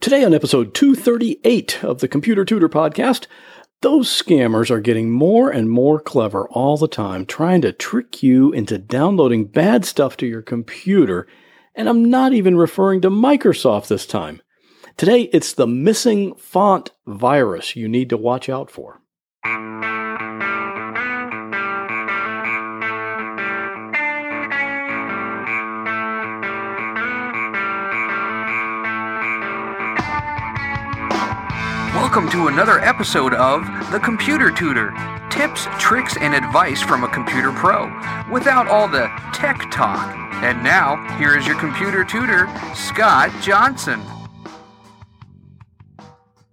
Today, on episode 238 of the Computer Tutor podcast, those scammers are getting more and more clever all the time, trying to trick you into downloading bad stuff to your computer. And I'm not even referring to Microsoft this time. Today, it's the missing font virus you need to watch out for. Welcome to another episode of The Computer Tutor tips, tricks, and advice from a computer pro without all the tech talk. And now, here is your computer tutor, Scott Johnson.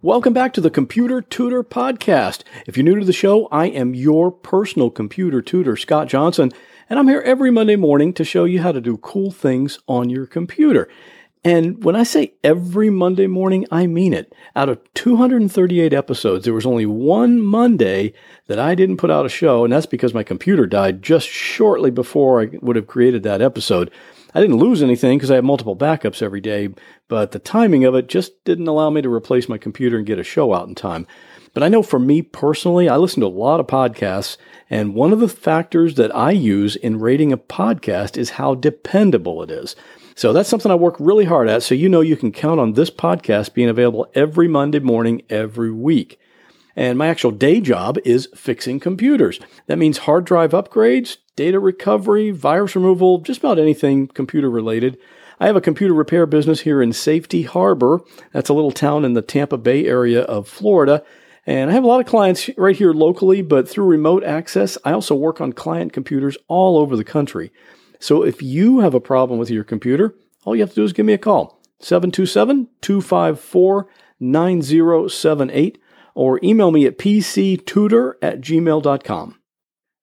Welcome back to the Computer Tutor Podcast. If you're new to the show, I am your personal computer tutor, Scott Johnson, and I'm here every Monday morning to show you how to do cool things on your computer. And when I say every Monday morning, I mean it. Out of 238 episodes, there was only one Monday that I didn't put out a show, and that's because my computer died just shortly before I would have created that episode. I didn't lose anything because I have multiple backups every day, but the timing of it just didn't allow me to replace my computer and get a show out in time. But I know for me personally, I listen to a lot of podcasts, and one of the factors that I use in rating a podcast is how dependable it is. So that's something I work really hard at. So you know you can count on this podcast being available every Monday morning, every week. And my actual day job is fixing computers. That means hard drive upgrades, data recovery, virus removal, just about anything computer related. I have a computer repair business here in Safety Harbor. That's a little town in the Tampa Bay area of Florida. And I have a lot of clients right here locally, but through remote access, I also work on client computers all over the country. So if you have a problem with your computer, all you have to do is give me a call 727 254 9078 or email me at pctutor at gmail.com.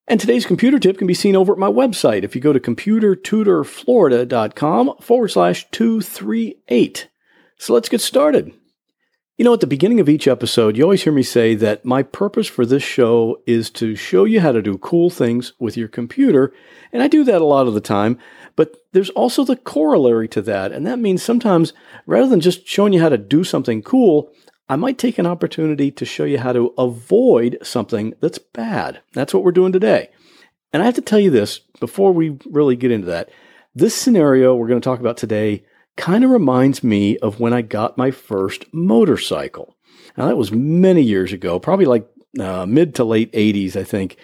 And today's computer tip can be seen over at my website if you go to computertutorflorida.com forward slash 238. So let's get started. You know, at the beginning of each episode, you always hear me say that my purpose for this show is to show you how to do cool things with your computer. And I do that a lot of the time. But there's also the corollary to that. And that means sometimes rather than just showing you how to do something cool, I might take an opportunity to show you how to avoid something that's bad. That's what we're doing today. And I have to tell you this before we really get into that. This scenario we're going to talk about today kind of reminds me of when I got my first motorcycle. Now, that was many years ago, probably like uh, mid to late 80s, I think.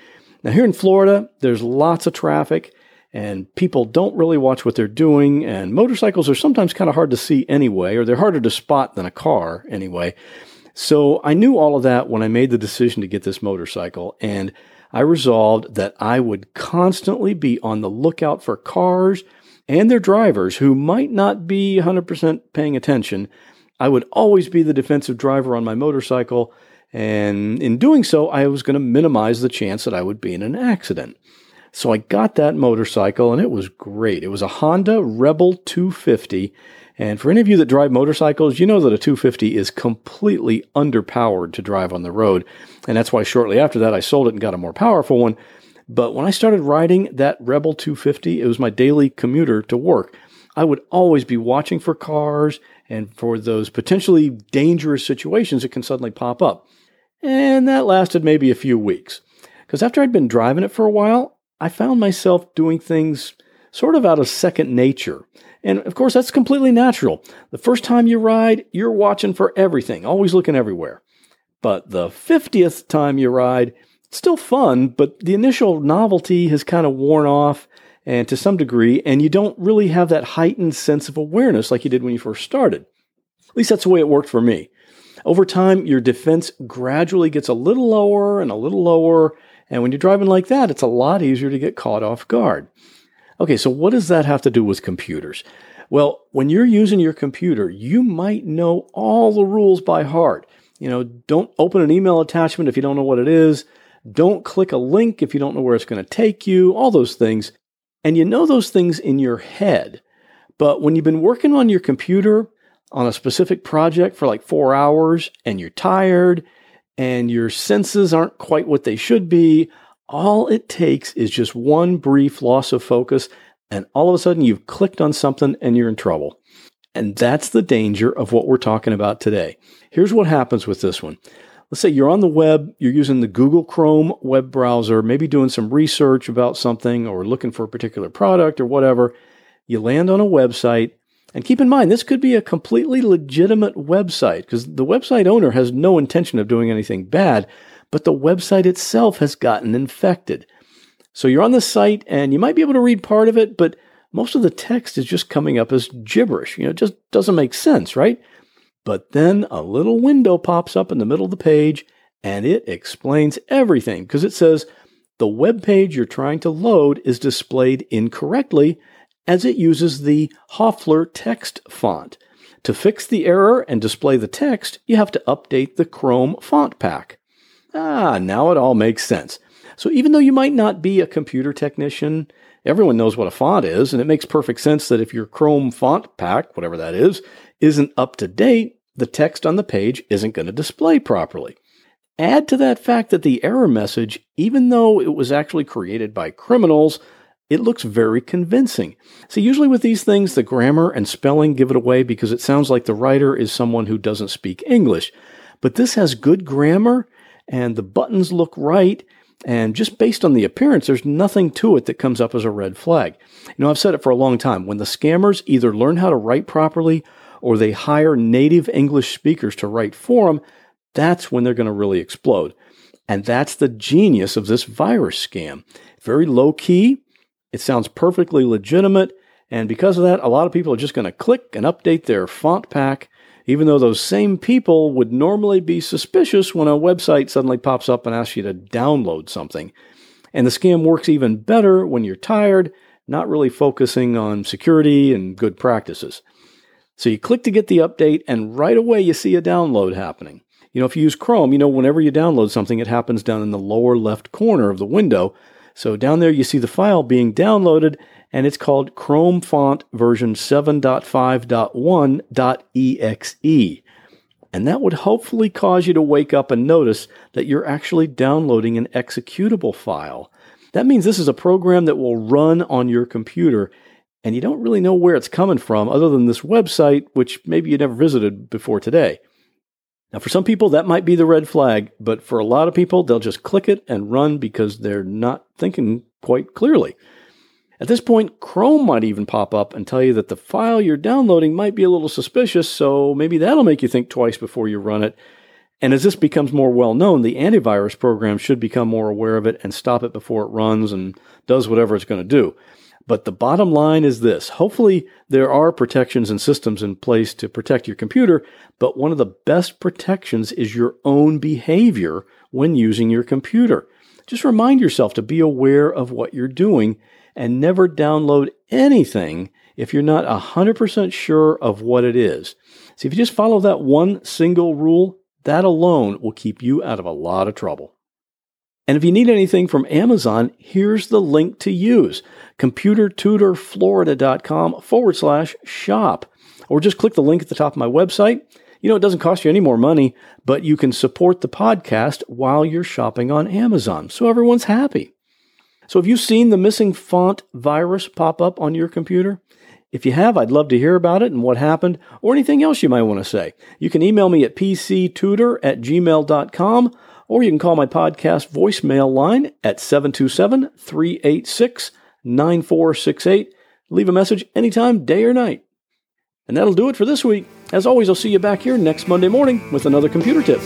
Now, here in Florida, there's lots of traffic and people don't really watch what they're doing. And motorcycles are sometimes kind of hard to see anyway, or they're harder to spot than a car anyway. So I knew all of that when I made the decision to get this motorcycle. And I resolved that I would constantly be on the lookout for cars and their drivers who might not be 100% paying attention. I would always be the defensive driver on my motorcycle. And in doing so, I was going to minimize the chance that I would be in an accident. So I got that motorcycle and it was great. It was a Honda Rebel 250. And for any of you that drive motorcycles, you know that a 250 is completely underpowered to drive on the road. And that's why shortly after that, I sold it and got a more powerful one. But when I started riding that Rebel 250, it was my daily commuter to work. I would always be watching for cars and for those potentially dangerous situations that can suddenly pop up. And that lasted maybe a few weeks. Because after I'd been driving it for a while, I found myself doing things sort of out of second nature. And of course, that's completely natural. The first time you ride, you're watching for everything, always looking everywhere. But the 50th time you ride, still fun, but the initial novelty has kind of worn off and to some degree, and you don't really have that heightened sense of awareness like you did when you first started. At least that's the way it worked for me. Over time, your defense gradually gets a little lower and a little lower, and when you're driving like that, it's a lot easier to get caught off guard. Okay, so what does that have to do with computers? Well, when you're using your computer, you might know all the rules by heart. You know, don't open an email attachment if you don't know what it is. Don't click a link if you don't know where it's going to take you, all those things. And you know those things in your head. But when you've been working on your computer on a specific project for like four hours and you're tired and your senses aren't quite what they should be, all it takes is just one brief loss of focus, and all of a sudden you've clicked on something and you're in trouble. And that's the danger of what we're talking about today. Here's what happens with this one. Let's say you're on the web, you're using the Google Chrome web browser, maybe doing some research about something or looking for a particular product or whatever. You land on a website. And keep in mind, this could be a completely legitimate website because the website owner has no intention of doing anything bad, but the website itself has gotten infected. So you're on the site and you might be able to read part of it, but most of the text is just coming up as gibberish. You know, it just doesn't make sense, right? But then a little window pops up in the middle of the page and it explains everything because it says the web page you're trying to load is displayed incorrectly as it uses the Hoefler text font. To fix the error and display the text, you have to update the Chrome font pack. Ah, now it all makes sense. So even though you might not be a computer technician, everyone knows what a font is, and it makes perfect sense that if your Chrome font pack, whatever that is, isn't up to date, the text on the page isn't going to display properly. Add to that fact that the error message, even though it was actually created by criminals, it looks very convincing. See, usually with these things, the grammar and spelling give it away because it sounds like the writer is someone who doesn't speak English. But this has good grammar and the buttons look right. And just based on the appearance, there's nothing to it that comes up as a red flag. You know, I've said it for a long time. When the scammers either learn how to write properly or they hire native English speakers to write for them, that's when they're going to really explode. And that's the genius of this virus scam. Very low key. It sounds perfectly legitimate. And because of that, a lot of people are just going to click and update their font pack even though those same people would normally be suspicious when a website suddenly pops up and asks you to download something. And the scam works even better when you're tired, not really focusing on security and good practices. So you click to get the update, and right away you see a download happening. You know, if you use Chrome, you know, whenever you download something, it happens down in the lower left corner of the window. So down there you see the file being downloaded, and it's called Chrome Font version 7.5.1.exe. And that would hopefully cause you to wake up and notice that you're actually downloading an executable file. That means this is a program that will run on your computer, and you don't really know where it's coming from other than this website, which maybe you never visited before today. Now, for some people, that might be the red flag, but for a lot of people, they'll just click it and run because they're not thinking quite clearly. At this point, Chrome might even pop up and tell you that the file you're downloading might be a little suspicious, so maybe that'll make you think twice before you run it. And as this becomes more well known, the antivirus program should become more aware of it and stop it before it runs and does whatever it's going to do. But the bottom line is this hopefully, there are protections and systems in place to protect your computer, but one of the best protections is your own behavior when using your computer. Just remind yourself to be aware of what you're doing and never download anything if you're not 100% sure of what it is. See, if you just follow that one single rule, that alone will keep you out of a lot of trouble. And if you need anything from Amazon, here's the link to use computertutorflorida.com forward slash shop. Or just click the link at the top of my website. You know, it doesn't cost you any more money, but you can support the podcast while you're shopping on Amazon. So everyone's happy. So, have you seen the missing font virus pop up on your computer? If you have, I'd love to hear about it and what happened, or anything else you might want to say. You can email me at pctutor at gmail.com, or you can call my podcast voicemail line at 727 386 9468. Leave a message anytime, day or night. And that'll do it for this week. As always, I'll see you back here next Monday morning with another computer tip.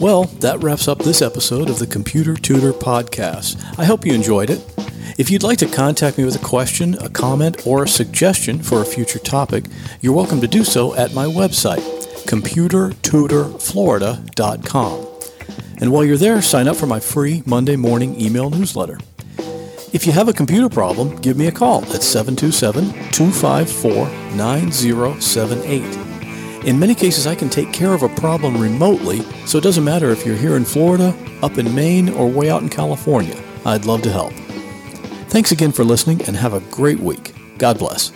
Well, that wraps up this episode of the Computer Tutor Podcast. I hope you enjoyed it. If you'd like to contact me with a question, a comment, or a suggestion for a future topic, you're welcome to do so at my website, computertutorflorida.com. And while you're there, sign up for my free Monday morning email newsletter. If you have a computer problem, give me a call at 727 254 9078. In many cases, I can take care of a problem remotely, so it doesn't matter if you're here in Florida, up in Maine, or way out in California. I'd love to help. Thanks again for listening and have a great week. God bless.